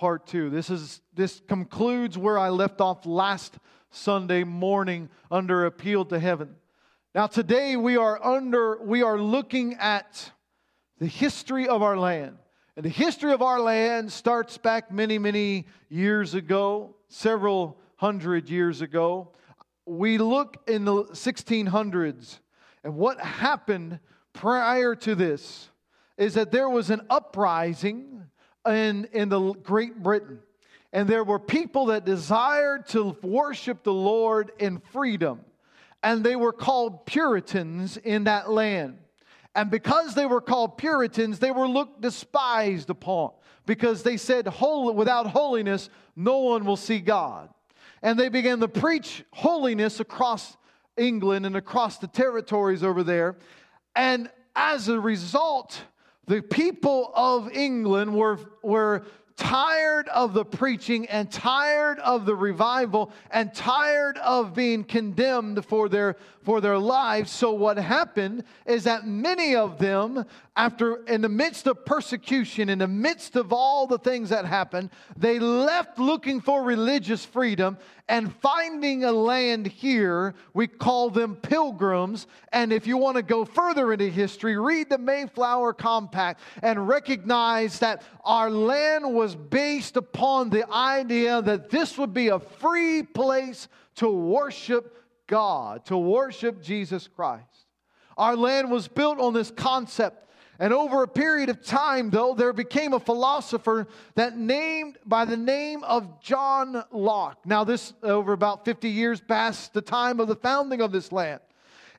Part 2. This, is, this concludes where I left off last Sunday morning under Appeal to Heaven. Now, today we are under, we are looking at the history of our land. And the history of our land starts back many, many years ago, several hundred years ago. We look in the 1600s and what happened prior to this is that there was an uprising in, in the Great Britain. And there were people that desired to worship the Lord in freedom. And they were called Puritans in that land. And because they were called Puritans, they were looked despised upon because they said, without holiness, no one will see God. And they began to preach holiness across England and across the territories over there. And as a result, the people of England were, were tired of the preaching and tired of the revival and tired of being condemned for their for their lives. So what happened is that many of them after in the midst of persecution in the midst of all the things that happened they left looking for religious freedom and finding a land here. We call them pilgrims. And if you want to go further into history read the Mayflower Compact and recognize that our land was based upon the idea that this would be a free place to worship God, to worship Jesus Christ. Our land was built on this concept. And over a period of time, though, there became a philosopher that named by the name of John Locke. Now, this over about 50 years past the time of the founding of this land.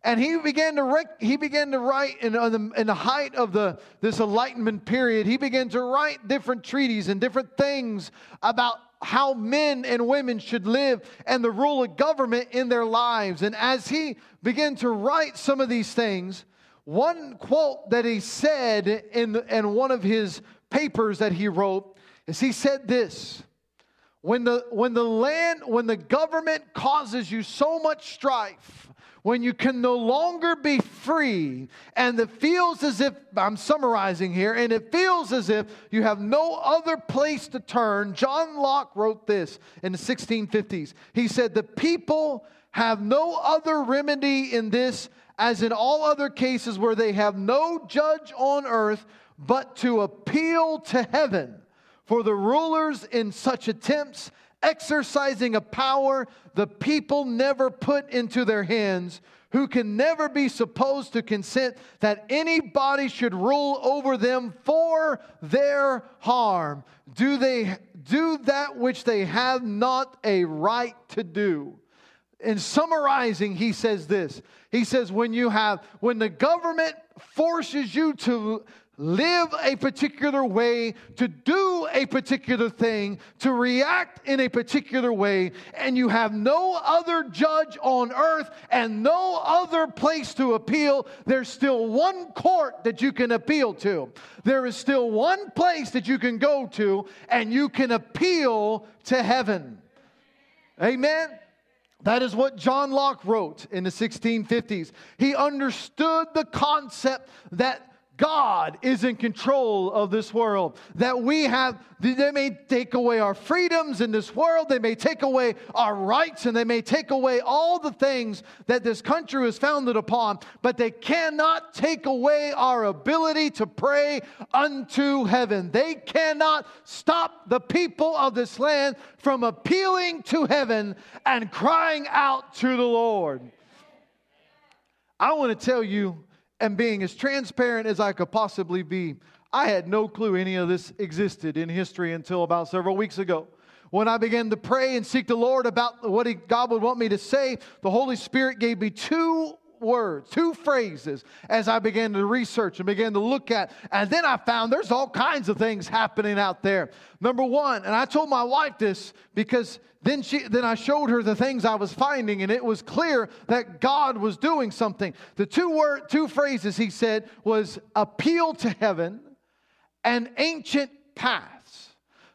And he began to, rec- he began to write in, the, in the height of the, this Enlightenment period, he began to write different treaties and different things about how men and women should live and the rule of government in their lives. And as he began to write some of these things, one quote that he said in, in one of his papers that he wrote is he said this when the, when the land, when the government causes you so much strife, when you can no longer be free, and it feels as if, I'm summarizing here, and it feels as if you have no other place to turn. John Locke wrote this in the 1650s. He said, The people have no other remedy in this as in all other cases where they have no judge on earth but to appeal to heaven for the rulers in such attempts exercising a power the people never put into their hands, who can never be supposed to consent that anybody should rule over them for their harm. Do they do that which they have not a right to do? In summarizing, he says this. He says, when you have, when the government forces you to live a particular way, to do a particular thing, to react in a particular way, and you have no other judge on earth and no other place to appeal, there's still one court that you can appeal to. There is still one place that you can go to, and you can appeal to heaven. Amen. That is what John Locke wrote in the 1650s. He understood the concept that God is in control of this world. That we have, they may take away our freedoms in this world, they may take away our rights, and they may take away all the things that this country is founded upon, but they cannot take away our ability to pray unto heaven. They cannot stop the people of this land from appealing to heaven and crying out to the Lord. I want to tell you and being as transparent as I could possibly be, I had no clue any of this existed in history until about several weeks ago. When I began to pray and seek the Lord about what he, God would want me to say, the Holy Spirit gave me two words, two phrases as I began to research and began to look at. And then I found there's all kinds of things happening out there. Number one, and I told my wife this because then she then I showed her the things I was finding, and it was clear that God was doing something. The two word two phrases he said was appeal to heaven and ancient path.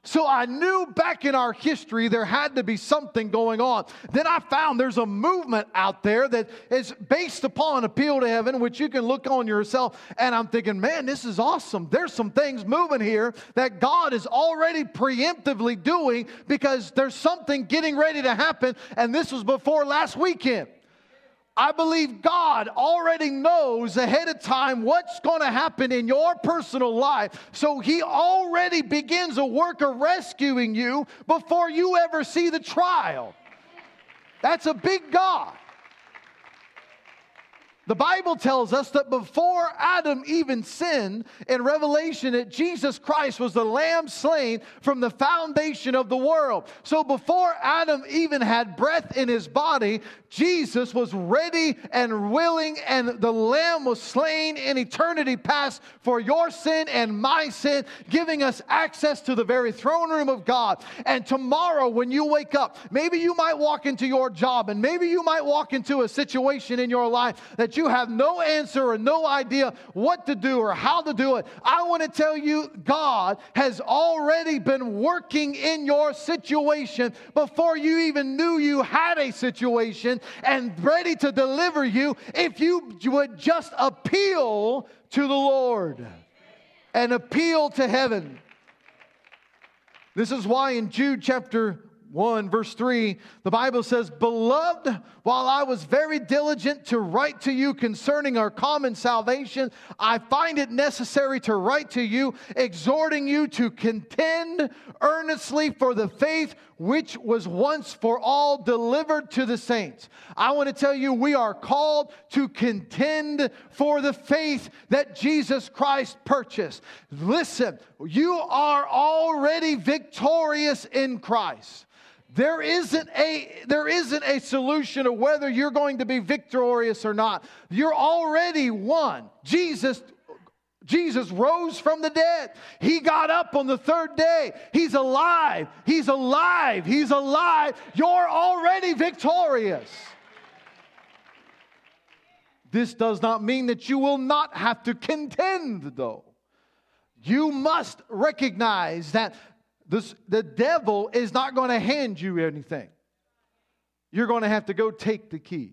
So I knew back in our history there had to be something going on. Then I found there's a movement out there that is based upon appeal to heaven, which you can look on yourself. And I'm thinking, man, this is awesome. There's some things moving here that God is already preemptively doing because there's something getting ready to happen. And this was before last weekend. I believe God already knows ahead of time what's going to happen in your personal life. So He already begins a work of rescuing you before you ever see the trial. That's a big God. The Bible tells us that before Adam even sinned in Revelation, that Jesus Christ was the lamb slain from the foundation of the world. So before Adam even had breath in his body, Jesus was ready and willing, and the lamb was slain in eternity past for your sin and my sin, giving us access to the very throne room of God. And tomorrow, when you wake up, maybe you might walk into your job, and maybe you might walk into a situation in your life that you have no answer or no idea what to do or how to do it, I want to tell you God has already been working in your situation before you even knew you had a situation and ready to deliver you if you would just appeal to the Lord and appeal to heaven. This is why in Jude chapter 1, verse 3, the Bible says, Beloved, while I was very diligent to write to you concerning our common salvation, I find it necessary to write to you, exhorting you to contend earnestly for the faith which was once for all delivered to the saints. I want to tell you, we are called to contend for the faith that Jesus Christ purchased. Listen, you are already victorious in Christ. There isn't a there isn't a solution of whether you're going to be victorious or not. You're already won. Jesus Jesus rose from the dead. He got up on the third day. He's alive. He's alive. He's alive. You're already victorious. This does not mean that you will not have to contend, though. You must recognize that this, the devil is not going to hand you anything. You're going to have to go take the keys.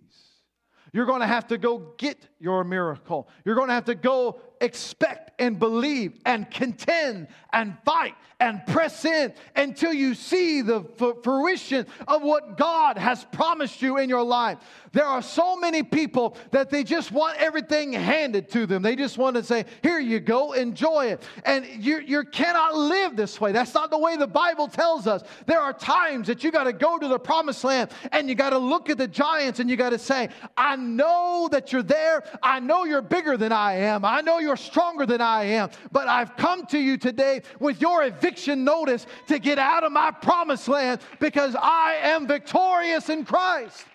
You're going to have to go get your miracle. You're going to have to go expect and believe and contend and fight and press in until you see the fruition of what God has promised you in your life. There are so many people that they just want everything handed to them. They just want to say, Here you go, enjoy it. And you, you cannot live this way. That's not the way the Bible tells us. There are times that you got to go to the promised land and you got to look at the giants and you got to say, I know that you're there. I know you're bigger than I am. I know you're stronger than I am. But I've come to you today with your eviction notice to get out of my promised land because I am victorious in Christ.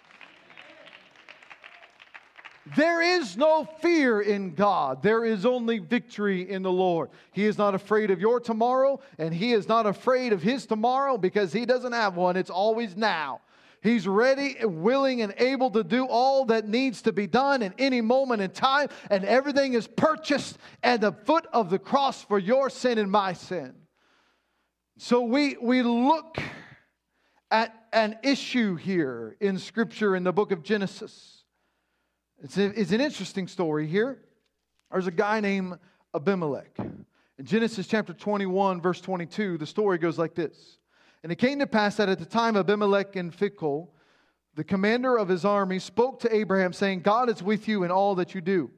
There is no fear in God. There is only victory in the Lord. He is not afraid of your tomorrow, and He is not afraid of His tomorrow because He doesn't have one. It's always now. He's ready, willing, and able to do all that needs to be done in any moment in time, and everything is purchased at the foot of the cross for your sin and my sin. So we, we look at an issue here in Scripture in the book of Genesis. It's, a, it's an interesting story here. There's a guy named Abimelech. In Genesis chapter 21, verse 22, the story goes like this. And it came to pass that at the time Abimelech and Phicol, the commander of his army, spoke to Abraham, saying, God is with you in all that you do.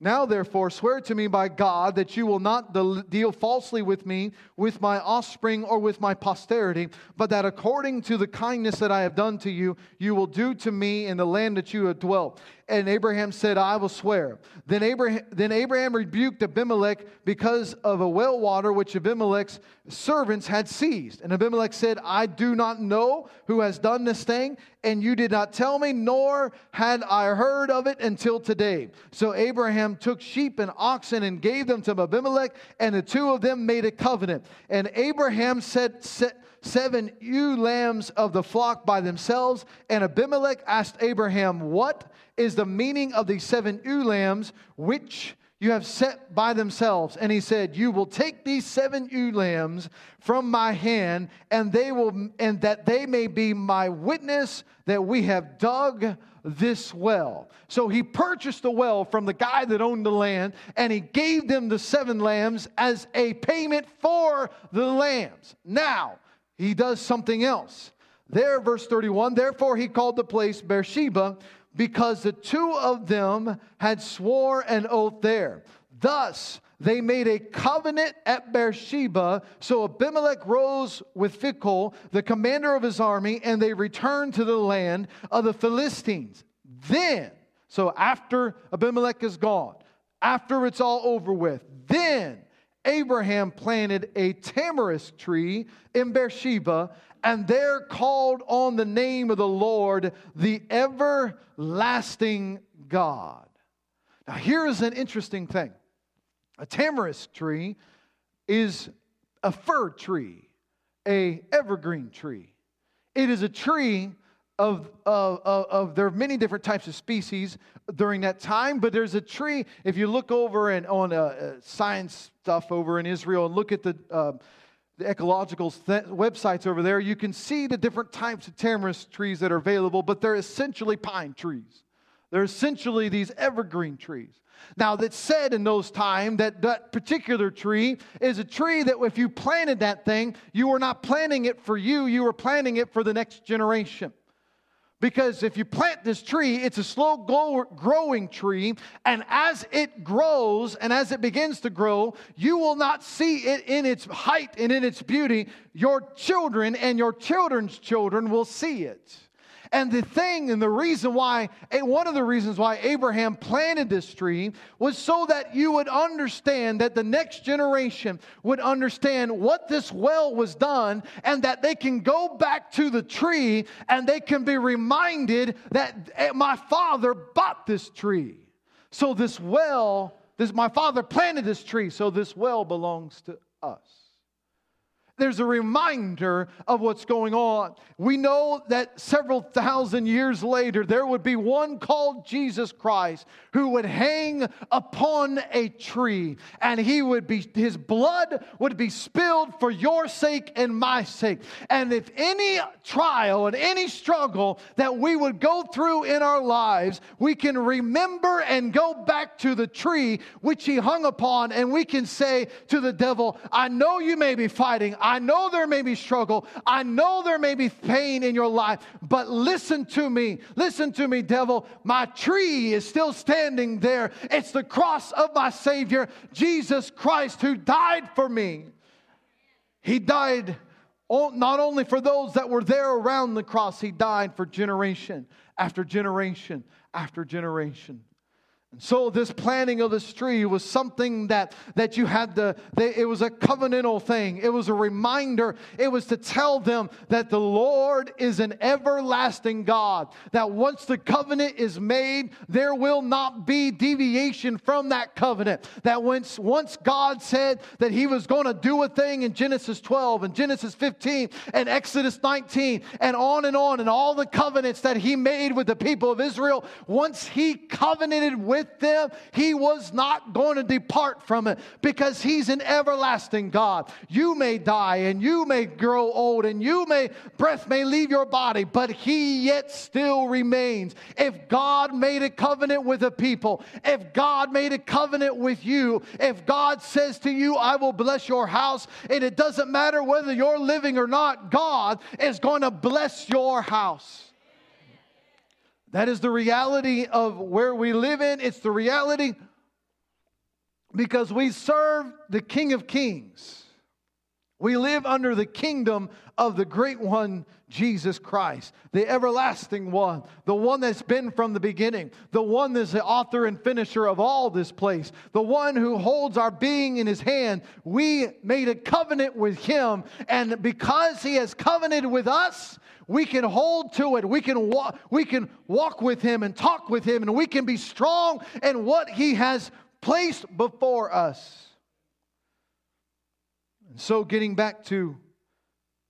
Now, therefore, swear to me by God that you will not deal falsely with me, with my offspring, or with my posterity, but that according to the kindness that I have done to you, you will do to me in the land that you have dwelt. And Abraham said, I will swear. Then Abraham, then Abraham rebuked Abimelech because of a well water which Abimelech's servants had seized. And Abimelech said, I do not know who has done this thing, and you did not tell me, nor had I heard of it until today. So Abraham took sheep and oxen and gave them to Abimelech, and the two of them made a covenant. And Abraham said, seven ewe lambs of the flock by themselves. And Abimelech asked Abraham, What is the meaning of these seven ewe lambs which you have set by themselves? And he said, You will take these seven ewe lambs from my hand, and they will and that they may be my witness that we have dug this well. So he purchased the well from the guy that owned the land, and he gave them the seven lambs as a payment for the lambs. Now, he does something else. There, verse 31, therefore he called the place Beersheba because the two of them had swore an oath there. Thus, they made a covenant at Beersheba. So Abimelech rose with Phicol, the commander of his army, and they returned to the land of the Philistines. Then, so after Abimelech is gone, after it's all over with, then Abraham planted a tamarisk tree in Beersheba and there called on the name of the Lord, the everlasting God. Now, here is an interesting thing a tamarisk tree is a fir tree, a evergreen tree. It is a tree of, of, of, of, there are many different types of species during that time, but there's a tree. If you look over and on uh, uh, science stuff over in Israel and look at the, uh, the ecological th- websites over there, you can see the different types of tamarisk trees that are available, but they're essentially pine trees. They're essentially these evergreen trees. Now, that's said in those times that that particular tree is a tree that if you planted that thing, you were not planting it for you, you were planting it for the next generation. Because if you plant this tree, it's a slow growing tree, and as it grows and as it begins to grow, you will not see it in its height and in its beauty. Your children and your children's children will see it. And the thing and the reason why, one of the reasons why Abraham planted this tree was so that you would understand that the next generation would understand what this well was done and that they can go back to the tree and they can be reminded that eh, my father bought this tree. So this well, this my father planted this tree, so this well belongs to us there's a reminder of what's going on. We know that several thousand years later, there would be one called Jesus Christ who would hang upon a tree, and he would be, his blood would be spilled for your sake and my sake. And if any trial and any struggle that we would go through in our lives, we can remember and go back to the tree which he hung upon, and we can say to the devil, I know you may be fighting. I know there may be struggle. I know there may be pain in your life, but listen to me. Listen to me, devil. My tree is still standing there. It's the cross of my Savior, Jesus Christ, who died for me. He died not only for those that were there around the cross, He died for generation after generation after generation. And so this planting of this tree was something that, that you had to, they, it was a covenantal thing. It was a reminder. It was to tell them that the Lord is an everlasting God. That once the covenant is made, there will not be deviation from that covenant. That once, once God said that he was going to do a thing in Genesis 12 and Genesis 15 and Exodus 19 and on and on and all the covenants that he made with the people of Israel, once he covenanted with with them, he was not going to depart from it because he's an everlasting God. You may die and you may grow old and you may, breath may leave your body, but he yet still remains. If God made a covenant with a people, if God made a covenant with you, if God says to you, I will bless your house, and it doesn't matter whether you're living or not, God is going to bless your house. That is the reality of where we live in. It's the reality because we serve the King of Kings. We live under the kingdom of the great one, Jesus Christ, the everlasting one, the one that's been from the beginning, the one that's the author and finisher of all this place, the one who holds our being in his hand. We made a covenant with him, and because he has covenanted with us, we can hold to it. We can walk, we can walk with him and talk with him, and we can be strong in what he has placed before us. And so, getting back to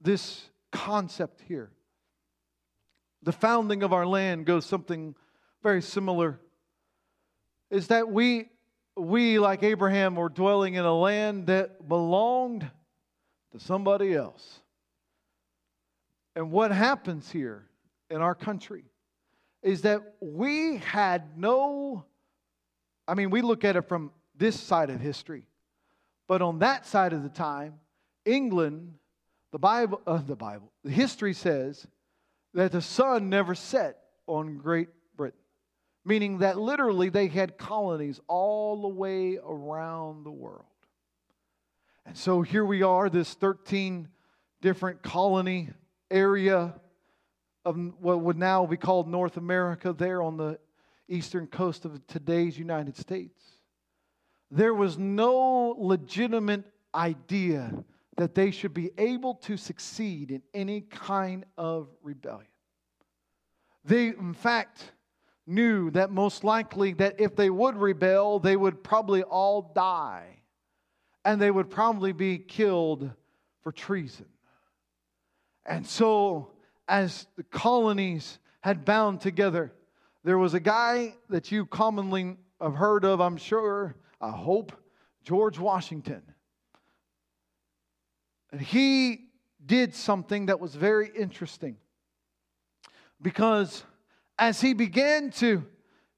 this concept here, the founding of our land goes something very similar. Is that we, we like Abraham, were dwelling in a land that belonged to somebody else. And what happens here in our country is that we had no, I mean, we look at it from this side of history. But on that side of the time, England, the Bible, uh, the Bible, the history says that the sun never set on Great Britain, meaning that literally they had colonies all the way around the world. And so here we are, this 13 different colony area of what would now be called North America, there on the eastern coast of today's United States. There was no legitimate idea that they should be able to succeed in any kind of rebellion. They, in fact, knew that most likely that if they would rebel, they would probably all die and they would probably be killed for treason. And so, as the colonies had bound together, there was a guy that you commonly have heard of, I'm sure, I hope, George Washington. And he did something that was very interesting. Because as he began to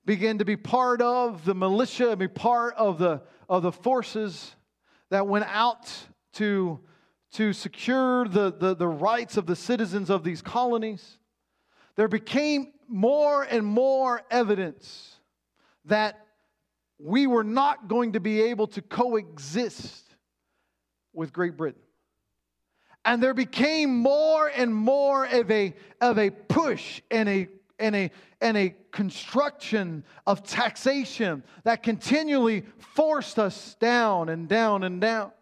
begin to be part of the militia, be part of the, of the forces that went out to, to secure the, the, the rights of the citizens of these colonies, there became more and more evidence that we were not going to be able to coexist with Great Britain. And there became more and more of a, of a push and a, and, a, and a construction of taxation that continually forced us down and down and down.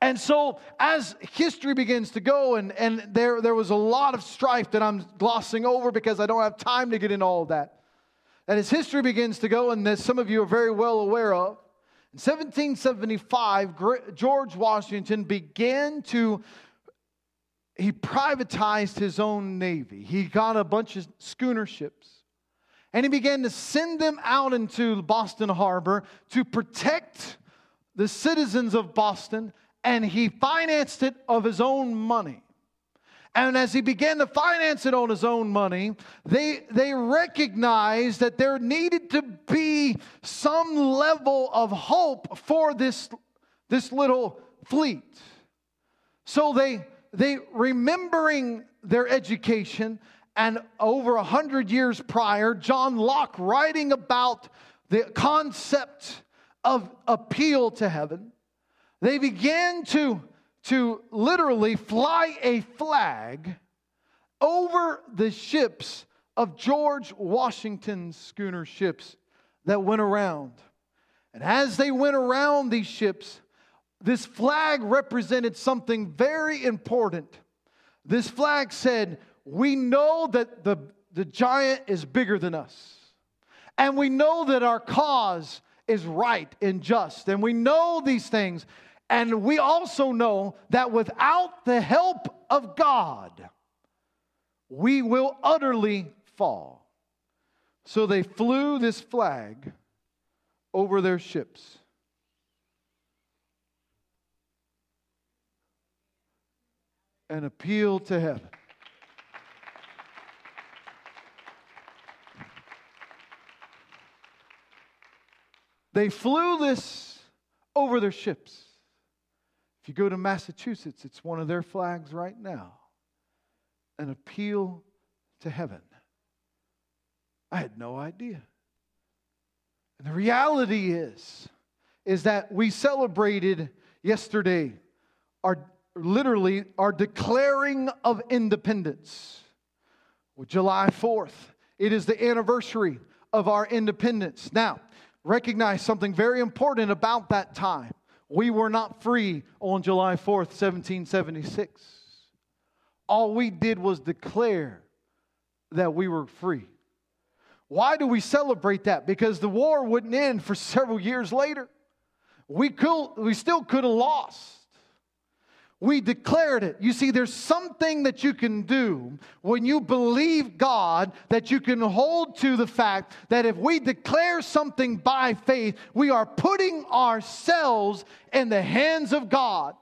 And so, as history begins to go, and, and there, there was a lot of strife that I'm glossing over because I don't have time to get into all of that. And as history begins to go, and as some of you are very well aware of, in 1775, George Washington began to he privatized his own navy. He got a bunch of schooner ships and he began to send them out into Boston Harbor to protect the citizens of Boston, and he financed it of his own money. And as he began to finance it on his own money, they, they recognized that there needed to be some level of hope for this, this little fleet. So they they remembering their education and over a hundred years prior, John Locke writing about the concept of appeal to heaven, they began to, to literally fly a flag over the ships of George Washington's schooner ships that went around. And as they went around these ships, this flag represented something very important. This flag said, We know that the, the giant is bigger than us. And we know that our cause is right and just. And we know these things. And we also know that without the help of God, we will utterly fall. So they flew this flag over their ships. An appeal to heaven. They flew this over their ships. If you go to Massachusetts, it's one of their flags right now an appeal to heaven. I had no idea. And the reality is, is that we celebrated yesterday our literally our declaring of independence. Well, July 4th, it is the anniversary of our independence. Now, recognize something very important about that time. We were not free on July 4th, 1776. All we did was declare that we were free. Why do we celebrate that? Because the war wouldn't end for several years later. We, could, we still could have lost. We declared it. You see, there's something that you can do when you believe God that you can hold to the fact that if we declare something by faith, we are putting ourselves in the hands of God.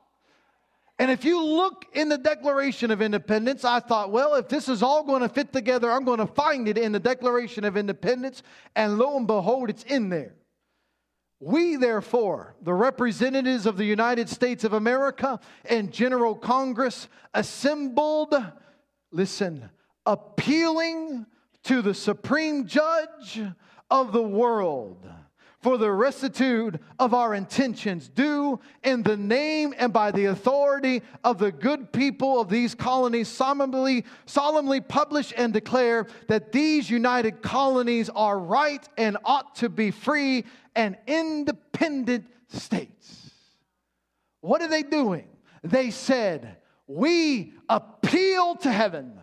And if you look in the Declaration of Independence, I thought, well, if this is all going to fit together, I'm going to find it in the Declaration of Independence. And lo and behold, it's in there. We, therefore, the representatives of the United States of America and General Congress, assembled, listen, appealing to the Supreme Judge of the world for the rectitude of our intentions, do in the name and by the authority of the good people of these colonies solemnly, solemnly publish and declare that these united colonies are right and ought to be free and independent states. What are they doing? They said, We appeal to heaven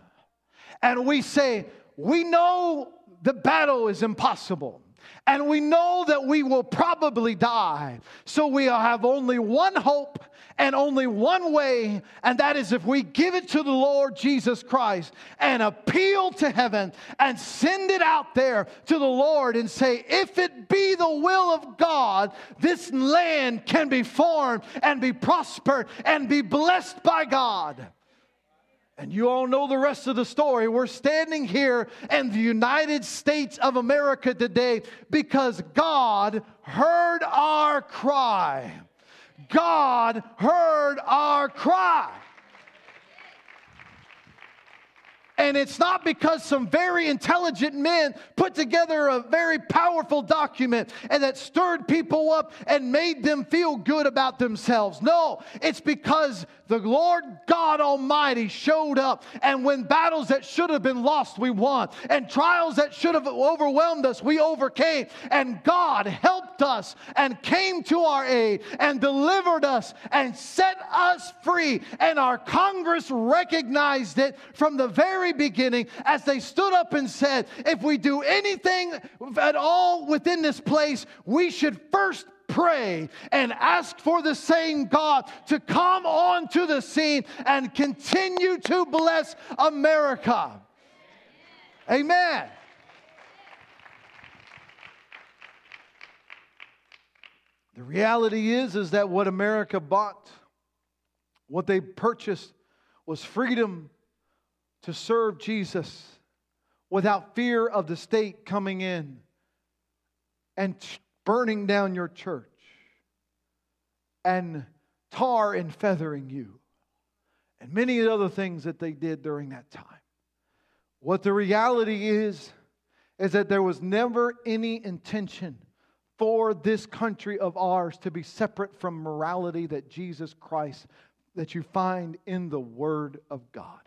and we say, We know the battle is impossible and we know that we will probably die. So we have only one hope and only one way, and that is if we give it to the Lord Jesus Christ and appeal to heaven and send it out there to the Lord and say, If it be the will of God, this land can be formed and be prospered and be blessed by God. And you all know the rest of the story. We're standing here in the United States of America today because God heard our cry. God heard our cry. And it's not because some very intelligent men put together a very powerful document and that stirred people up and made them feel good about themselves. No, it's because the Lord God Almighty showed up. And when battles that should have been lost, we won. And trials that should have overwhelmed us, we overcame. And God helped us and came to our aid and delivered us and set us free. And our Congress recognized it from the very beginning as they stood up and said, if we do anything at all within this place, we should first pray and ask for the same God to come onto the scene and continue to bless America. Amen. The reality is is that what America bought, what they purchased was freedom to serve Jesus without fear of the state coming in and burning down your church and tar and feathering you and many other things that they did during that time. What the reality is, is that there was never any intention for this country of ours to be separate from morality that Jesus Christ, that you find in the Word of God.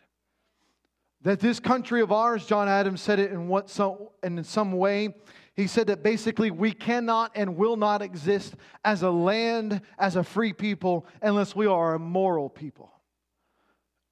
That this country of ours, John Adams said it in what some, in some way, he said that basically we cannot and will not exist as a land, as a free people, unless we are a moral people.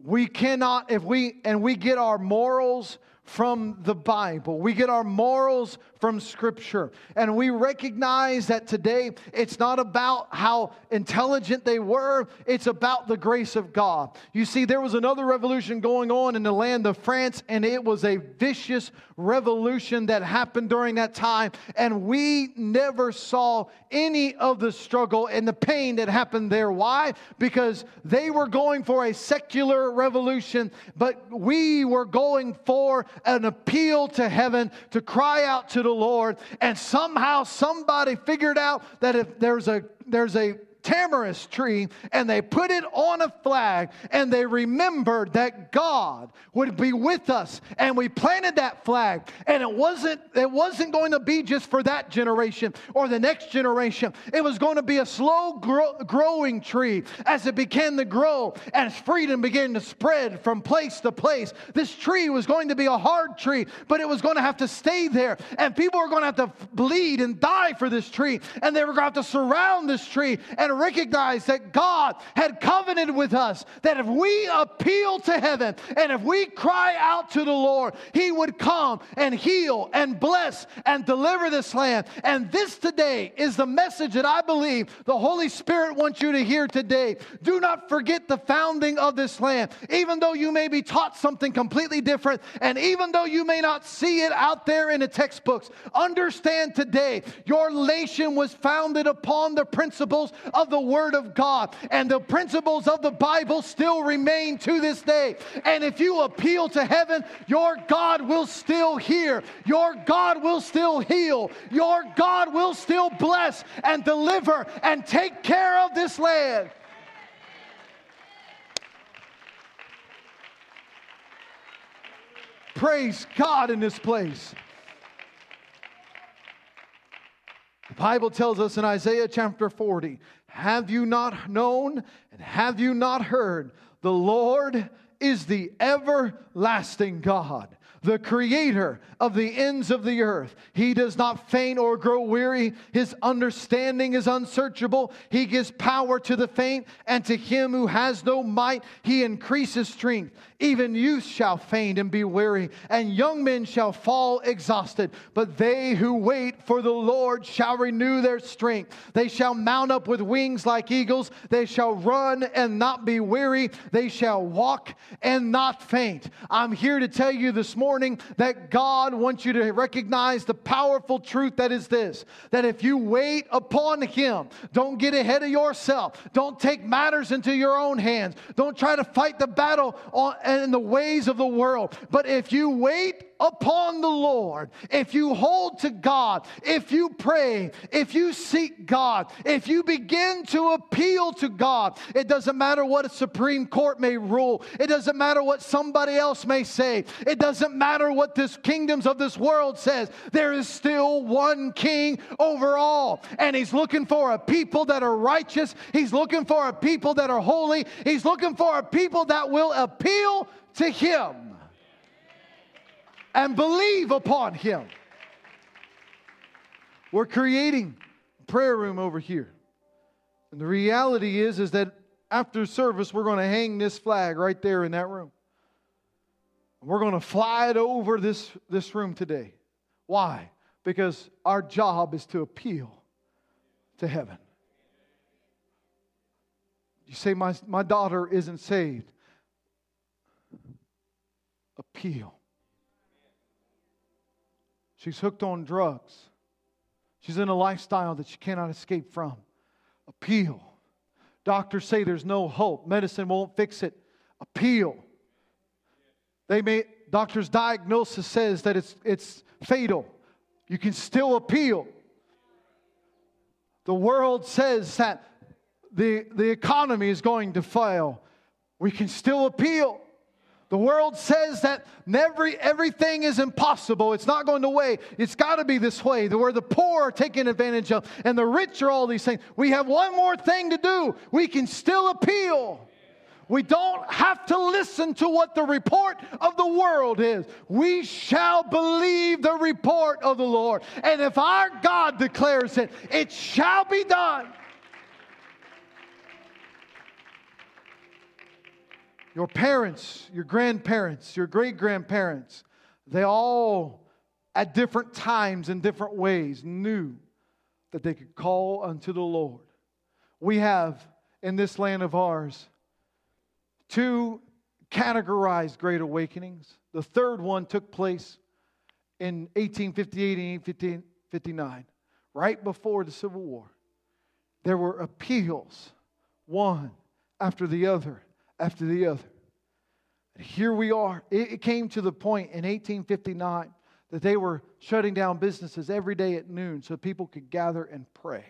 We cannot, if we, and we get our morals from the Bible. We get our morals from Scripture. And we recognize that today it's not about how intelligent they were, it's about the grace of God. You see, there was another revolution going on in the land of France, and it was a vicious revolution that happened during that time. And we never saw any of the struggle and the pain that happened there. Why? Because they were going for a secular revolution, but we were going for an appeal to heaven to cry out to the Lord. And somehow somebody figured out that if there's a there's a tamarisk tree and they put it on a flag and they remembered that God would be with us. And we planted that flag. And it wasn't, it wasn't going to be just for that generation or the next generation. It was going to be a slow grow, growing tree as it began to grow, as freedom began to spread from place to place. This tree was going to be a hard tree, but it was going to have to stay there. And people were going to have to bleed and die for this tree. And they were going to have to surround this tree and recognize that God had covenanted with us that if we appeal to heaven and if we cry out to the Lord, He would come and heal and bless and deliver this land. And this today is the message that I believe the Holy Spirit wants you to hear today. Do not forget the founding of this land, even though you may be taught something completely different, and even though you may not see it out there in the textbooks. Understand today, your nation was founded upon the principles of the Word of God, and the principles of the Bible still remain to this day. And if you appeal to heaven, your God will still hear, your God will still heal, your God will still bless and deliver and take care of this land. Praise God in this place. The Bible tells us in Isaiah chapter 40 Have you not known and have you not heard? The Lord is the everlasting God the creator of the ends of the earth. He does not faint or grow weary. His understanding is unsearchable. He gives power to the faint, and to him who has no might, he increases strength. Even youth shall faint and be weary, and young men shall fall exhausted. But they who wait for the Lord shall renew their strength. They shall mount up with wings like eagles. They shall run and not be weary. They shall walk and not faint. I'm here to tell you this morning that God wants you to recognize the powerful truth that is this that if you wait upon Him, don't get ahead of yourself, don't take matters into your own hands, don't try to fight the battle on, in the ways of the world, but if you wait upon the Lord, if you hold to God, if you pray, if you seek God, if you begin to appeal to God, it doesn't matter what a Supreme Court may rule, it doesn't matter what somebody else may say, it doesn't matter what this kingdoms of this world says, there is still one king over all. And he's looking for a people that are righteous, he's looking for a people that are holy, he's looking for a people that will appeal to him and believe upon him. We're creating a prayer room over here. And the reality is is that after service we're going to hang this flag right there in that room. We're going to fly it over this, this room today. Why? Because our job is to appeal to heaven. You say, My, my daughter isn't saved. Appeal. She's hooked on drugs. She's in a lifestyle that she cannot escape from. Appeal. Doctors say there's no hope. Medicine won't fix it. Appeal. They may doctor's diagnosis says that it's it's fatal. You can still appeal. The world says that the, the economy is going to fail. We can still appeal. The world says that every, everything is impossible. It's not going to way. It's got to be this way. Where the poor are taken advantage of and the rich are all these things. We have one more thing to do. We can still appeal. We don't have to listen to what the report of the world is. We shall believe the report of the Lord. And if our God declares it, it shall be done. Your parents, your grandparents, your great grandparents, they all, at different times and different ways, knew that they could call unto the Lord. We have in this land of ours two categorized great awakenings. The third one took place in 1858 and 1859, right before the Civil War. There were appeals, one after the other after the other. And here we are. It came to the point in 1859 that they were shutting down businesses every day at noon so people could gather and pray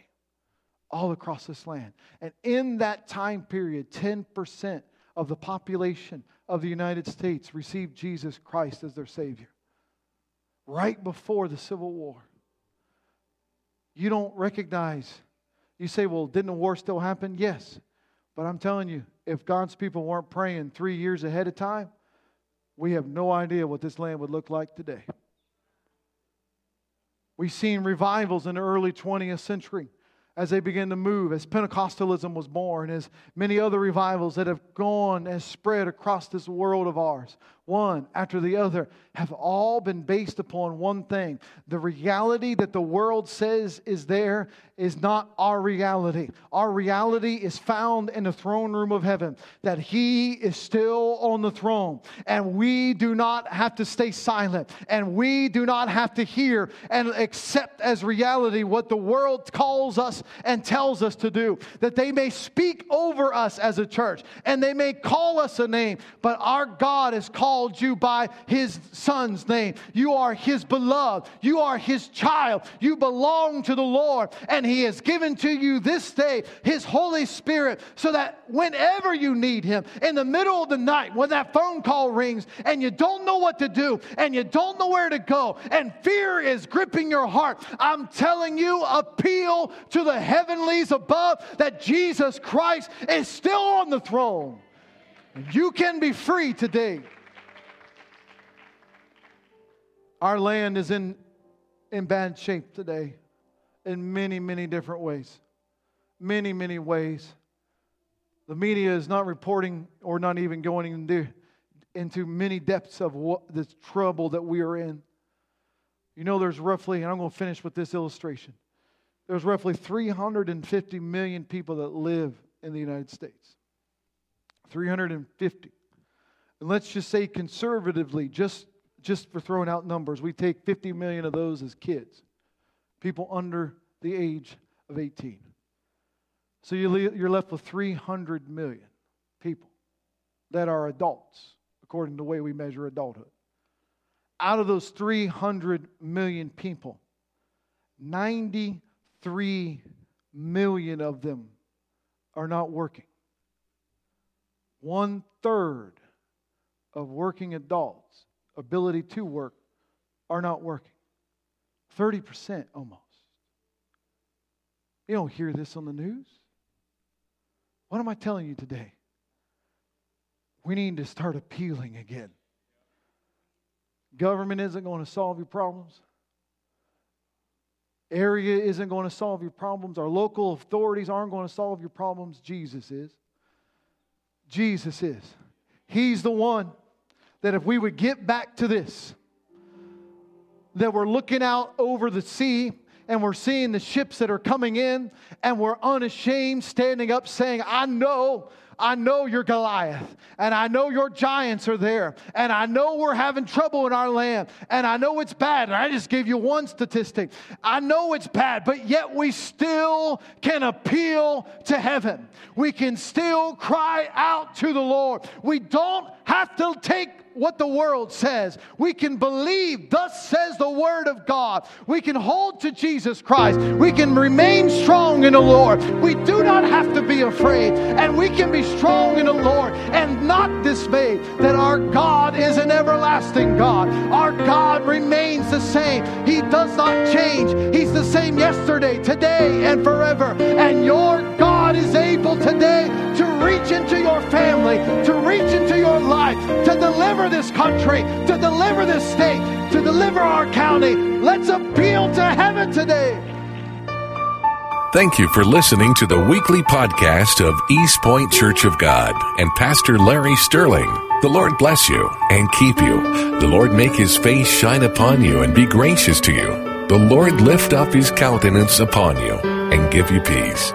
all across this land. And in that time period, 10% of the population of the United States received Jesus Christ as their Savior. Right before the Civil War. You don't recognize, you say, well, didn't the war still happen? Yes. But I'm telling you, if God's people weren't praying three years ahead of time, we have no idea what this land would look like today. We've seen revivals in the early 20th century as they began to move, as Pentecostalism was born, as many other revivals that have gone and spread across this world of ours, one after the other, have all been based upon one thing. The reality that the world says is there is not our reality. Our reality is found in the throne room of heaven, that He is still on the throne, and we do not have to stay silent, and we do not have to hear and accept as reality what the world calls us and tells us to do. That they may speak over us as a church, and they may call us a name, but our God is called you by His Son's name. You are His beloved, you are His child, you belong to the Lord, and He has given to you this day His Holy Spirit so that whenever you need Him, in the middle of the night, when that phone call rings and you don't know what to do and you don't know where to go, and fear is gripping your heart, I'm telling you, appeal to the heavenlies above that Jesus Christ is still on the throne. You can be free today. Our land is in, in bad shape today in many, many different ways. Many, many ways. The media is not reporting or not even going into, into many depths of what, the trouble that we are in. You know, there's roughly, and I'm going to finish with this illustration. There's roughly 350 million people that live in the United States. 350. And let's just say conservatively, just, just for throwing out numbers, we take 50 million of those as kids people under the age of 18. So you're left with 300 million people that are adults, according to the way we measure adulthood. Out of those 300 million people, 93 million of them are not working. One third of working adults' ability to work are not working. 30% almost. You don't hear this on the news. What am I telling you today? We need to start appealing again. Government isn't going to solve your problems. Area isn't going to solve your problems. Our local authorities aren't going to solve your problems. Jesus is. Jesus is. He's the one that if we would get back to this, that we're looking out over the sea and we're seeing the ships that are coming in and we're unashamed standing up saying, I know I know you're Goliath, and I know your giants are there, and I know we're having trouble in our land, and I know it's bad. And I just gave you one statistic. I know it's bad, but yet we still can appeal to heaven. We can still cry out to the Lord. We don't have to take what the world says. We can believe, thus says the Word of God. We can hold to Jesus Christ. We can remain strong in the Lord. We do not have to be afraid, and we can be strong in the Lord and not dismayed that our God is an everlasting God. Our God remains the same. He does not change. He's the same yesterday, today, and forever. And your God is able today to reach into your family, to reach into your life, to deliver this country, to deliver this state, to deliver our county. Let's appeal to heaven today. Thank you for listening to the weekly podcast of East Point Church of God and Pastor Larry Sterling. The Lord bless you and keep you. The Lord make his face shine upon you and be gracious to you. The Lord lift up his countenance upon you and give you peace.